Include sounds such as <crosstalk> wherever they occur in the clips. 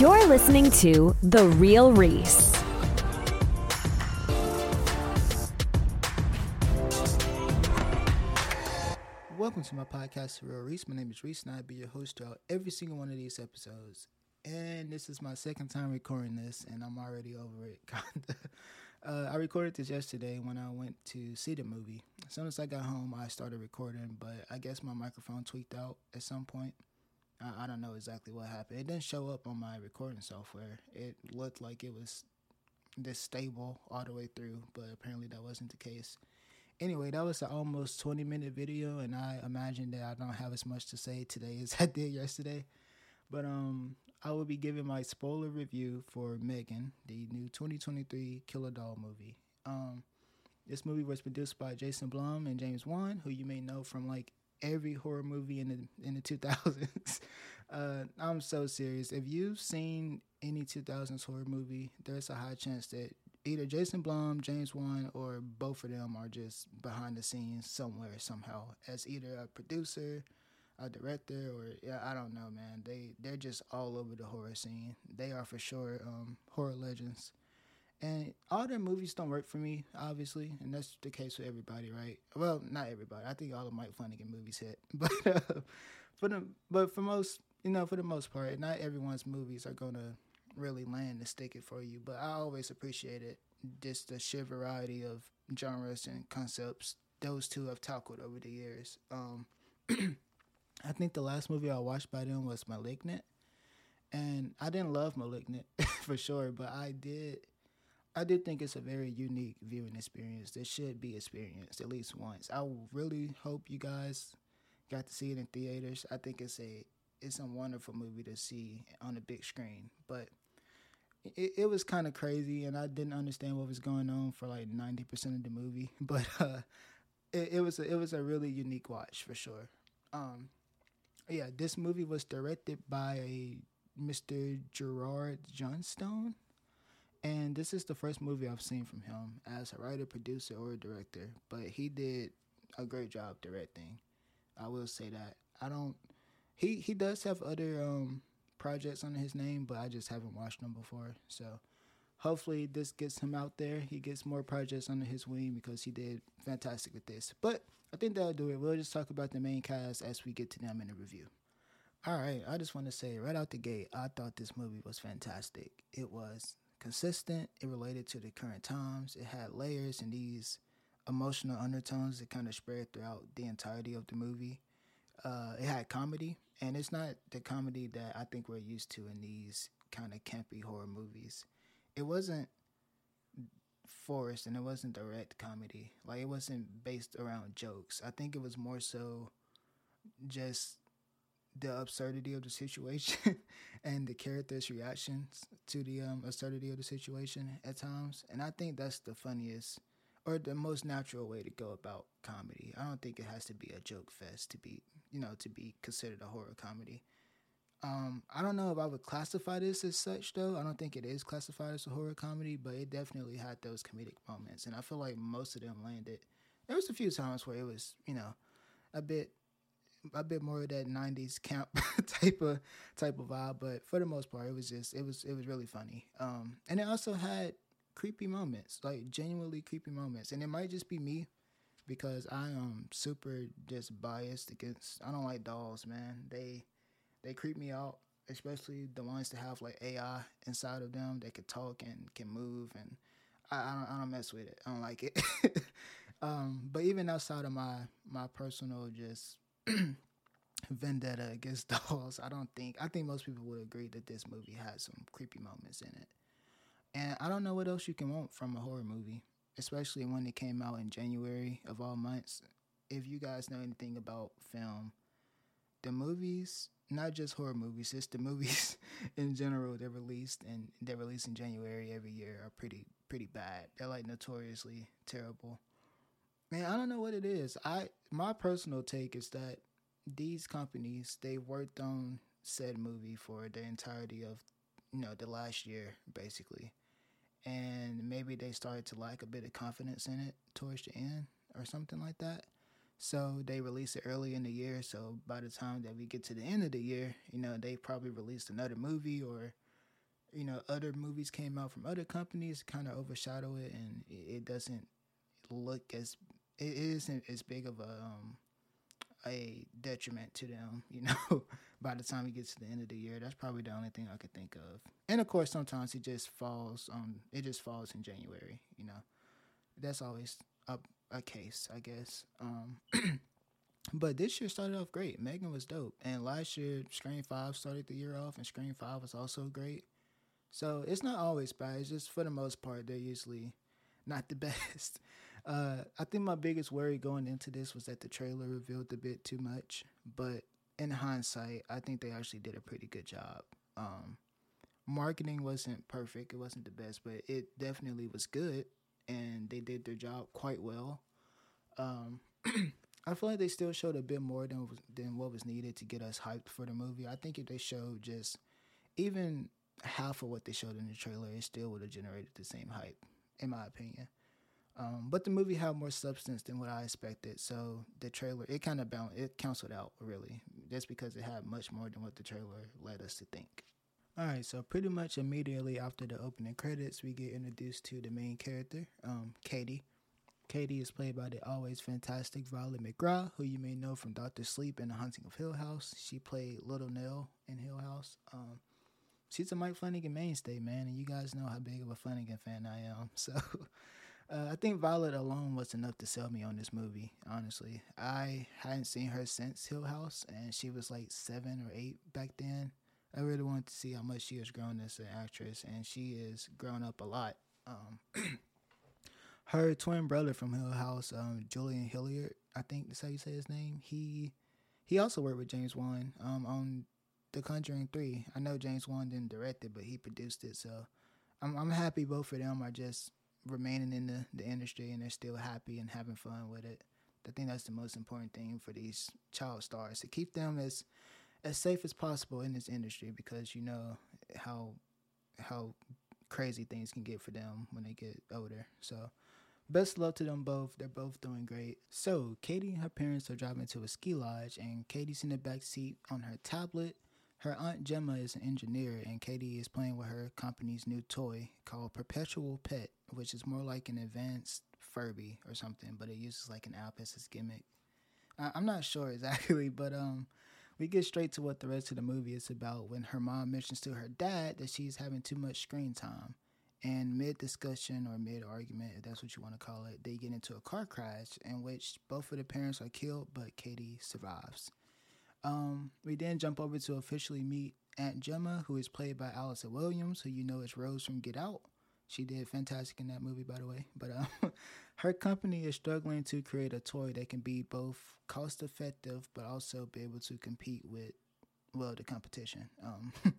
You're listening to The Real Reese. Welcome to my podcast, The Real Reese. My name is Reese, and I'll be your host throughout every single one of these episodes. And this is my second time recording this, and I'm already over it. <laughs> Kinda. Uh, I recorded this yesterday when I went to see the movie. As soon as I got home, I started recording, but I guess my microphone tweaked out at some point. I, I don't know exactly what happened. It didn't show up on my recording software. It looked like it was this stable all the way through, but apparently that wasn't the case. Anyway, that was an almost 20 minute video, and I imagine that I don't have as much to say today as <laughs> I did yesterday. But um, I will be giving my spoiler review for Megan, the new 2023 Killer Doll movie. Um, this movie was produced by Jason Blum and James Wan, who you may know from like every horror movie in the in the 2000s. <laughs> uh, I'm so serious. If you've seen any 2000s horror movie, there's a high chance that either Jason Blum, James Wan, or both of them are just behind the scenes somewhere somehow as either a producer, a director, or yeah, I don't know, man. They they're just all over the horror scene. They are for sure um, horror legends. And all their movies don't work for me, obviously, and that's the case for everybody, right? Well, not everybody. I think all of Mike Flanagan movies hit, <laughs> but uh, for the but for most, you know, for the most part, not everyone's movies are gonna really land and stick it for you. But I always appreciate it, just the sheer variety of genres and concepts those two have tackled over the years. Um, <clears throat> I think the last movie I watched by them was *Malignant*, and I didn't love *Malignant* <laughs> for sure, but I did I did think it's a very unique viewing experience that should be experienced at least once. I really hope you guys got to see it in theaters. I think it's a it's a wonderful movie to see on the big screen. But it, it was kind of crazy, and I didn't understand what was going on for like ninety percent of the movie. <laughs> But uh, it, it was a, it was a really unique watch for sure. Um, yeah, this movie was directed by Mr. Gerard Johnstone and this is the first movie I've seen from him as a writer, producer, or a director. But he did a great job directing. I will say that. I don't. He he does have other um, projects under his name, but I just haven't watched them before. So hopefully this gets him out there. He gets more projects under his wing because he did fantastic with this. But I think that'll do it. We'll just talk about the main cast as we get to them in the review. All right, I just want to say right out the gate, I thought this movie was fantastic. It was consistent. It related to the current times. It had layers and these emotional undertones that kind of spread throughout the entirety of the movie. Uh, it had comedy, and it's not the comedy that I think we're used to in these kind of campy horror movies. It wasn't forced and it wasn't direct comedy. Like it wasn't based around jokes. I think it was more so just the absurdity of the situation <laughs> and the characters' reactions to the um, absurdity of the situation at times. And I think that's the funniest or the most natural way to go about comedy. I don't think it has to be a joke fest to be, you know, to be considered a horror comedy. Um, I don't know if I would classify this as such though. I don't think it is classified as a horror comedy, but it definitely had those comedic moments, and I feel like most of them landed. There was a few times where it was, you know, a bit a bit more of that '90s camp <laughs> type of type of vibe, but for the most part, it was just it was it was really funny. Um, and it also had creepy moments, like genuinely creepy moments, and it might just be me because I am super just biased against. I don't like dolls, man. They they creep me out, especially the ones that have like AI inside of them that can talk and can move, and I, I don't I don't mess with it. I don't like it. <laughs> um, but even outside of my my personal just <clears throat> vendetta against <laughs> dolls. I don't think I think most people would agree that this movie has some creepy moments in it. And I don't know what else you can want from a horror movie, especially when it came out in January of all months. If you guys know anything about film, the movies, not just horror movies, just the movies <laughs> in general they're released and they're released in January every year are pretty pretty bad. They're like notoriously terrible. Man, I don't know what it is. I my personal take is that these companies they worked on said movie for the entirety of you know the last year basically, and maybe they started to lack a bit of confidence in it towards the end or something like that. So they released it early in the year. So by the time that we get to the end of the year, you know they probably released another movie or you know other movies came out from other companies kind of overshadow it and it, it doesn't look as it isn't as big of a um, a detriment to them <laughs> you know? By the time it gets to the end of the year that's probably the only thing i could think of. And of course sometimes it just falls on it just falls in january you know? That's always a, a case i guess. Um <clears throat> but this year started off great. Megan was dope. And last year Scream 5 started the year off and Scream 5 was also great. So it's not always bad. It's just for the most part, they're usually not the <laughs> best. Uh, I think my biggest worry going into this was that the trailer revealed a bit too much. But in hindsight, I think they actually did a pretty good job. Um, marketing wasn't perfect, it wasn't the best, but it definitely was good. And they did their job quite well. Um, <clears throat> I feel like they still showed a bit more than than what was needed to get us hyped for the movie. I think if they showed just even half of what they showed in the trailer, it still would have generated the same hype, in my opinion. Um, but the movie had more substance than what I expected, so the trailer it kind of bound it canceled out really, just because it had much more than what the trailer led us to think. All right, so pretty much immediately after the opening credits, we get introduced to the main character, um, Katie. Katie is played by the always fantastic Violet McGraw, who you may know from Doctor Sleep and The Haunting of Hill House. She played Little Nell in Hill House. Um, she's a Mike Flanagan mainstay, man, and you guys know how big of a Flanagan fan I am. <laughs> So uh, I think Violet alone was enough to sell me on this movie. Honestly, I hadn't seen her since Hill House, and she was like seven or eight back then. I really wanted to see how much she has grown as an actress, and she is grown up a lot. Um, <clears throat> her twin brother from Hill House, um, Julian Hilliard, I think that's how you say his name. He he also worked with James Wan um, on the Conjuring Three. I know James Wan didn't direct it, but he produced it. So I'm I'm happy both of them are just remaining in the, the industry and they're still happy and having fun with it. I think that's the most important thing for these child stars to keep them as as safe as possible in this industry because you know how how crazy things can get for them when they get older. So best love to them both. They're both doing great. So Katie and her parents are driving to a ski lodge and Katie's in the back seat on her tablet her aunt Gemma is an engineer, and Katie is playing with her company's new toy called Perpetual Pet, which is more like an advanced Furby or something, but it uses like an app as its gimmick. I- I'm not sure <laughs> exactly, but um, we get straight to what the rest of the movie is about when her mom mentions to her dad that she's having too much screen time. And mid discussion or mid argument, if that's what you want to call it, they get into a car crash in which both of the parents are killed, but Katie survives. Um, we then jump over to officially meet Aunt Gemma, who is played by Allison Williams, who you know is Rose from Get Out. She did fantastic in that movie, by the way. But um, <laughs> her company is struggling to create a toy that can be both cost effective, but also be able to compete with, well, the competition. Um, <laughs>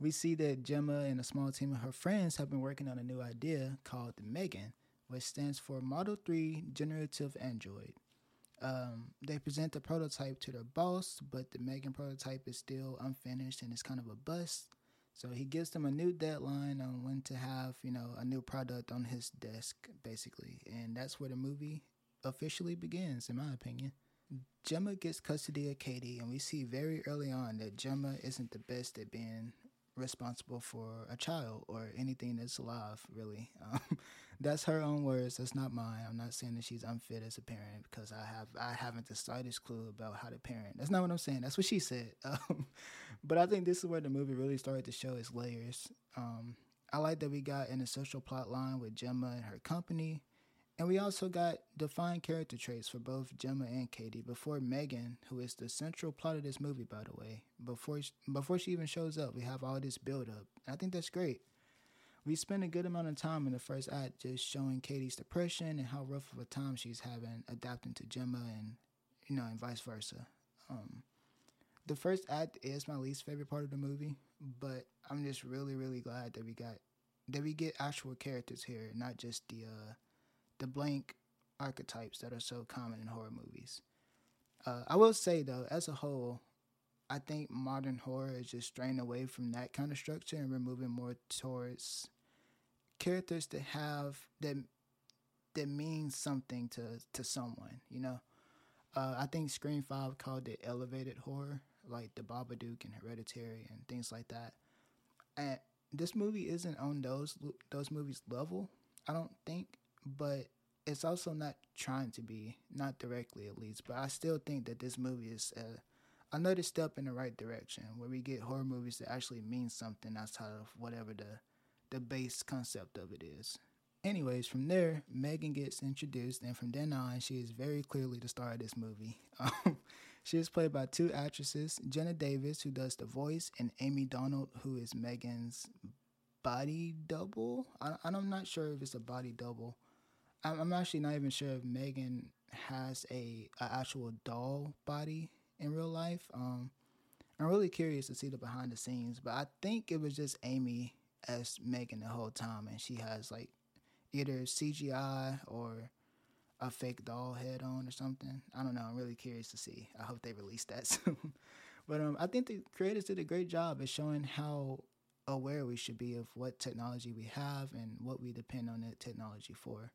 we see that Gemma and a small team of her friends have been working on a new idea called the Megan, which stands for Model 3 Generative Android. Um, they present the prototype to their boss, but the Megan prototype is still unfinished and it's kind of a bust. So he gives them a new deadline on when to have, you know, a new product on his desk, basically. And that's where the movie officially begins, in my opinion. Gemma gets custody of Katie, and we see very early on that Gemma isn't the best at being responsible for a child or anything that's alive, really. <laughs> Um, that's her own words. That's not mine. I'm not saying that she's unfit as a parent because I have I haven't the slightest clue about how to parent. That's not what I'm saying. That's what she said. <laughs> Um, but I think this is where the movie really started to show its layers. Um, I like that we got an essential plot line with Gemma and her company. And we also got defined character traits for both Gemma and Katie before Megan, who is the central plot of this movie, by the way. Before she, before she even shows up, we have all this build up. I think that's great. We spend a good amount of time in the first act just showing Katie's depression and how rough of a time she's having adapting to Gemma and you know and vice versa. Um, the first act is my least favorite part of the movie, but I'm just really really glad that we got that we get actual characters here, not just the uh, the blank archetypes that are so common in horror movies. Uh, I will say though, as a whole, I think modern horror is just straying away from that kind of structure and we're moving more towards characters that have that that means something to to someone. You know, uh, I think Scream Five called it elevated horror, like the Babadook and Hereditary and things like that. And this movie isn't on those those movies level. I don't think, but it's also not trying to be, not directly at least. But I still think that this movie is a, another step in the right direction, where we get horror movies that actually mean something outside of whatever the the base concept of it is. Anyways, from there, Megan gets introduced, and from then on, she is very clearly the star of this movie. Um, <laughs> she is played by two actresses Jenna Davis, who does the voice, and Amy Donald, who is Megan's body double. I, I'm not sure if it's a body double. I'm, I'm actually not even sure if Megan has a, a actual doll body in real life. Um, I'm really curious to see the behind the scenes, but I think it was just Amy as Megan the whole time, and she has like either CGI or a fake doll head on or something. I don't know. I'm really curious to see. I hope they release that <laughs> soon. but um, I think the creators did a great job at showing how aware we should be of what technology we have and what we depend on that technology for.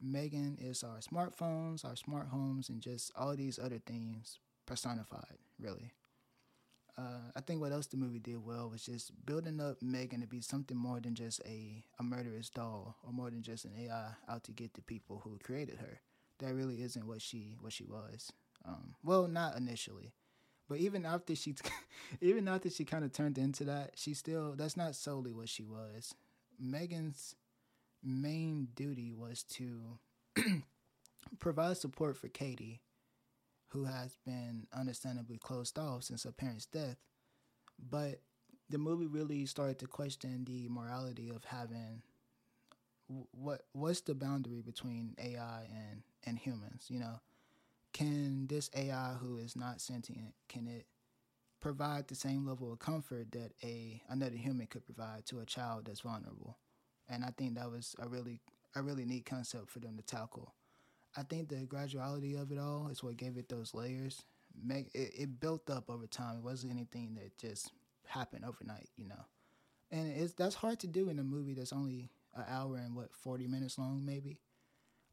Megan is our smartphones, our smart homes, and just all these other things personified, really. Uh, I think what else the movie did well was just building up Megan to be something more than just a, a murderous doll or more than just an AI out to get the people who created her. That really isn't what she what she was. Um, well, not initially, but even after she <laughs> even after she kind of turned into that, she still that's not solely what she was. Megan's main duty was to <clears throat> provide support for Katie who has been understandably closed off since her parents' death. But the movie really started to question the morality of having what what's the boundary between AI and and humans, you know? Can this AI who is not sentient can it provide the same level of comfort that a another human could provide to a child that's vulnerable? And I think that was a really a really neat concept for them to tackle. I think the graduality of it all is what gave it those layers. Make it, it built up over time. It wasn't anything that just happened overnight, you know. And it's that's hard to do in a movie that's only an hour and what forty minutes long, maybe.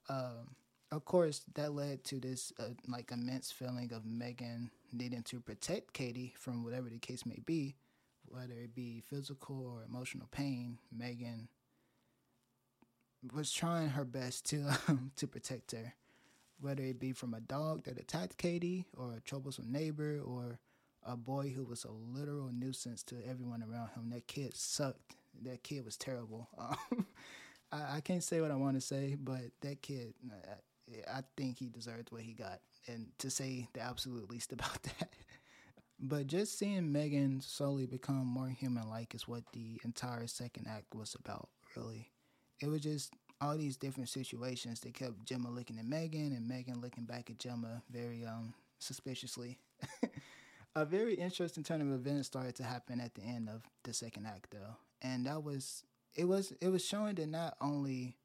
Um, of course, that led to this uh, like immense feeling of Megan needing to protect Katie from whatever the case may be, whether it be physical or emotional pain. Megan was trying her best to um, <laughs> to protect her, whether it be from a dog that attacked Katie, or a troublesome neighbor, or a boy who was a literal nuisance to everyone around him. That kid sucked. That kid was terrible. <laughs> Um, I, I, can't say what I want to say, but that kid, I, I think he deserved what he got. And to say the absolute least <laughs> about that. But just seeing Megan slowly become more human like is what the entire second act was about, really it was just all these different situations that kept Gemma looking at Megan and Megan looking back at Gemma very um, suspiciously. <laughs> a very interesting turn of events started to happen at the end of the second act though. And that was it was it was showing that not only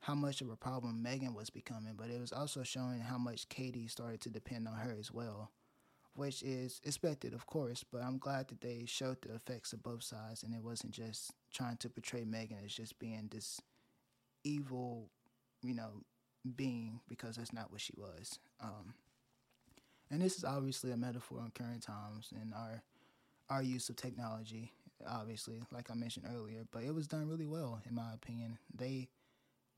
how much of a problem Megan was becoming, but it was also showing how much Katie started to depend on her as well. Which is expected, of course, but I'm glad that they showed the effects of both sides and it wasn't just trying to portray Megan as just being this evil, you know, being because that's not what she was. Um, and this is obviously a metaphor on current times and our our use of technology, obviously, like I mentioned earlier. But it was done really well, in my opinion. They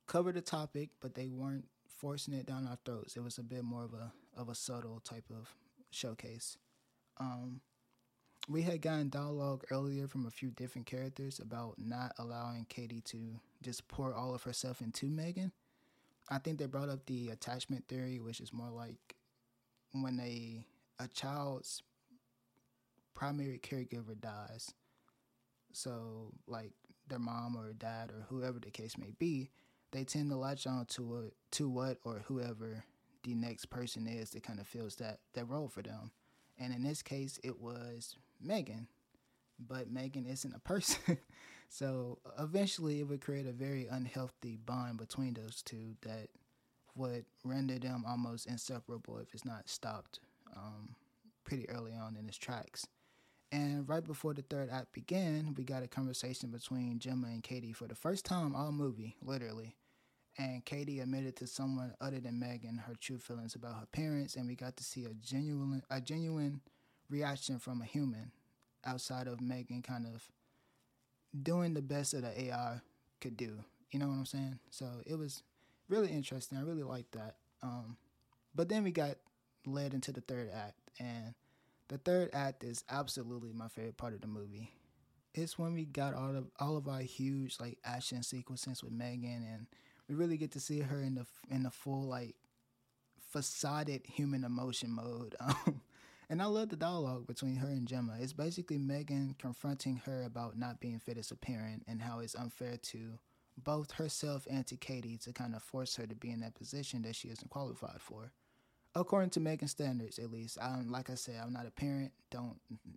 covered the topic, but they weren't forcing it down our throats. It was a bit more of a of a subtle type of showcase. Um, we had gotten dialogue earlier from a few different characters about not allowing Katie to just pour all of herself into Megan. I think they brought up the attachment theory, which is more like when a a child's primary caregiver dies. So, like their mom or dad or whoever the case may be, they tend to latch on to a, to what or whoever the next person is that kind of fills that that role for them. And in this case, it was Megan, but Megan isn't a person. <laughs> so eventually, it would create a very unhealthy bond between those two that would render them almost inseparable if it's not stopped um, pretty early on in its tracks. And right before the third act began, we got a conversation between Gemma and Katie for the first time all movie, literally. And Katie admitted to someone other than Megan her true feelings about her parents, and we got to see a genuine, a genuine reaction from a human outside of Megan kind of doing the best that the AI could do. You know what I'm saying? So it was really interesting. I really liked that. Um, but then we got led into the third act, and the third act is absolutely my favorite part of the movie. It's when we got all of all of our huge like action sequences with Megan, and we really get to see her in the in the full like facaded human emotion mode. <laughs> Um, and I love the dialogue between her and Gemma. It's basically Megan confronting her about not being fit as a parent and how it's unfair to both herself and to Katie to kind of force her to be in that position that she isn't qualified for. According to Megan's standards, at least. I'm like I said, I'm not a parent. Don't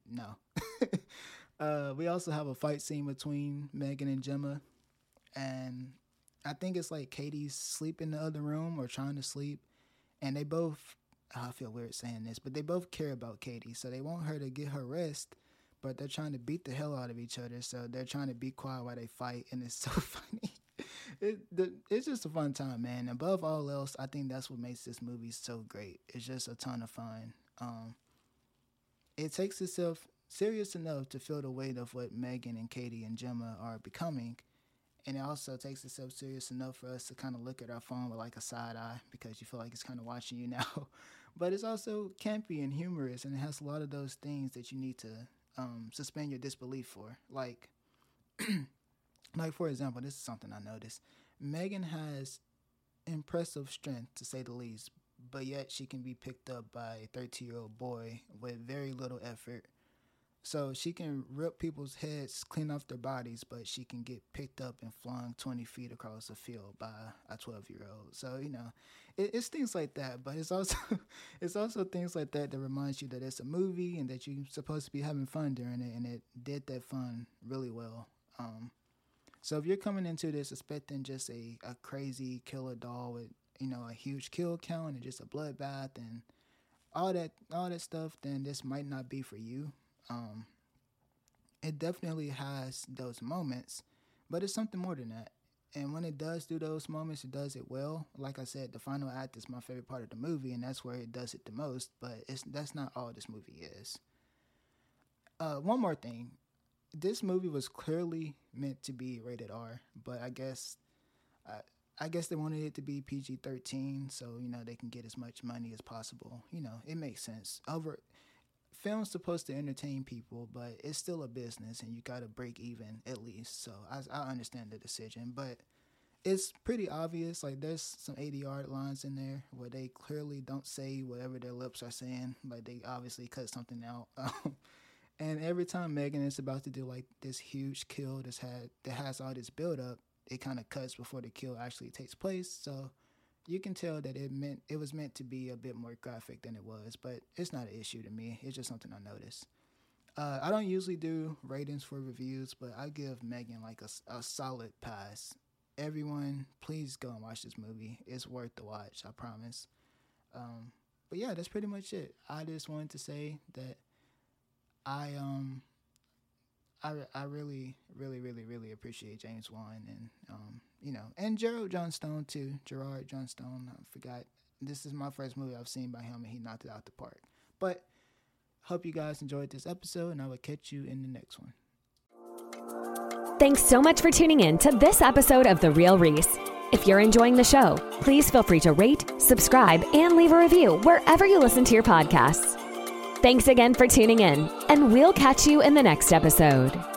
no. <laughs> uh, we also have a fight scene between Megan and Gemma, and I think it's like Katie's sleep in the other room or trying to sleep, and they both I feel weird saying this, but they both care about Katie, so they want her to get her rest, but they're trying to beat the hell out of each other, so they're trying to be quiet while they fight, and it's <laughs> so funny. It, the, it's just a fun time, man. Above all else, I think that's what makes this movie so great. It's just a ton of fun. Um, it takes itself serious enough to feel the weight of what Megan and Katie and Gemma are becoming, and it also takes itself serious enough for us to kind of look at our phone with like a side eye because you feel like it's kind of watching you now <laughs> but it's also campy and humorous, and it has a lot of those things that you need to um, suspend your disbelief for. Like, <clears throat> like for example, this is something I noticed. Megan has impressive strength, to say the least, but yet she can be picked up by a 13 year old boy with very little effort so she can rip people's heads clean off their bodies, but she can get picked up and flung 20 feet across the field by a 12 year old. So, you know, it, it's things like that, but it's also <laughs> it's also things like that that reminds you that it's a movie and that you're supposed to be having fun during it, and it did that fun really well. Um, so if you're coming into this expecting just a, a crazy killer doll with, you know, a huge kill count and just a bloodbath and all that all that stuff, then this might not be for you um, it definitely has those moments, but it's something more than that. And when it does do those moments, it does it well. Like I said, the final act is my favorite part of the movie, and that's where it does it the most. But it's that's not all this movie is. Uh, one more thing, this movie was clearly meant to be rated R, but I guess, I, I guess they wanted it to be PG thirteen, so you know they can get as much money as possible. You know, it makes sense. Over film's supposed to entertain people, but it's still a business, and you got to break even at least. So I, I understand the decision, but it's pretty obvious. Like there's some ADR lines in there where they clearly don't say whatever their lips are saying. Like they obviously cut something out. <laughs> Um, and every time Megan is about to do like this huge kill that's had that has all this build up, it kind of cuts before the kill actually takes place. So you can tell that it meant it was meant to be a bit more graphic than it was, but it's not an issue to me. It's just something I noticed. Uh, I don't usually do ratings for reviews, but I give Megan like a, a solid pass. Everyone, please go and watch this movie. It's worth the watch, I promise. Um, but yeah, that's pretty much it. I just wanted to say that I um I, I really, really, really, really appreciate James Wan and um, you know, and Gerald Johnstone too. Gerard Johnstone. I forgot. This is my first movie I've seen by him, and he knocked it out the park. But hope you guys enjoyed this episode, and I will catch you in the next one. Thanks so much for tuning in to this episode of The Real Reese. If you're enjoying the show, please feel free to rate, subscribe, and leave a review wherever you listen to your podcasts. Thanks again for tuning in, and we'll catch you in the next episode.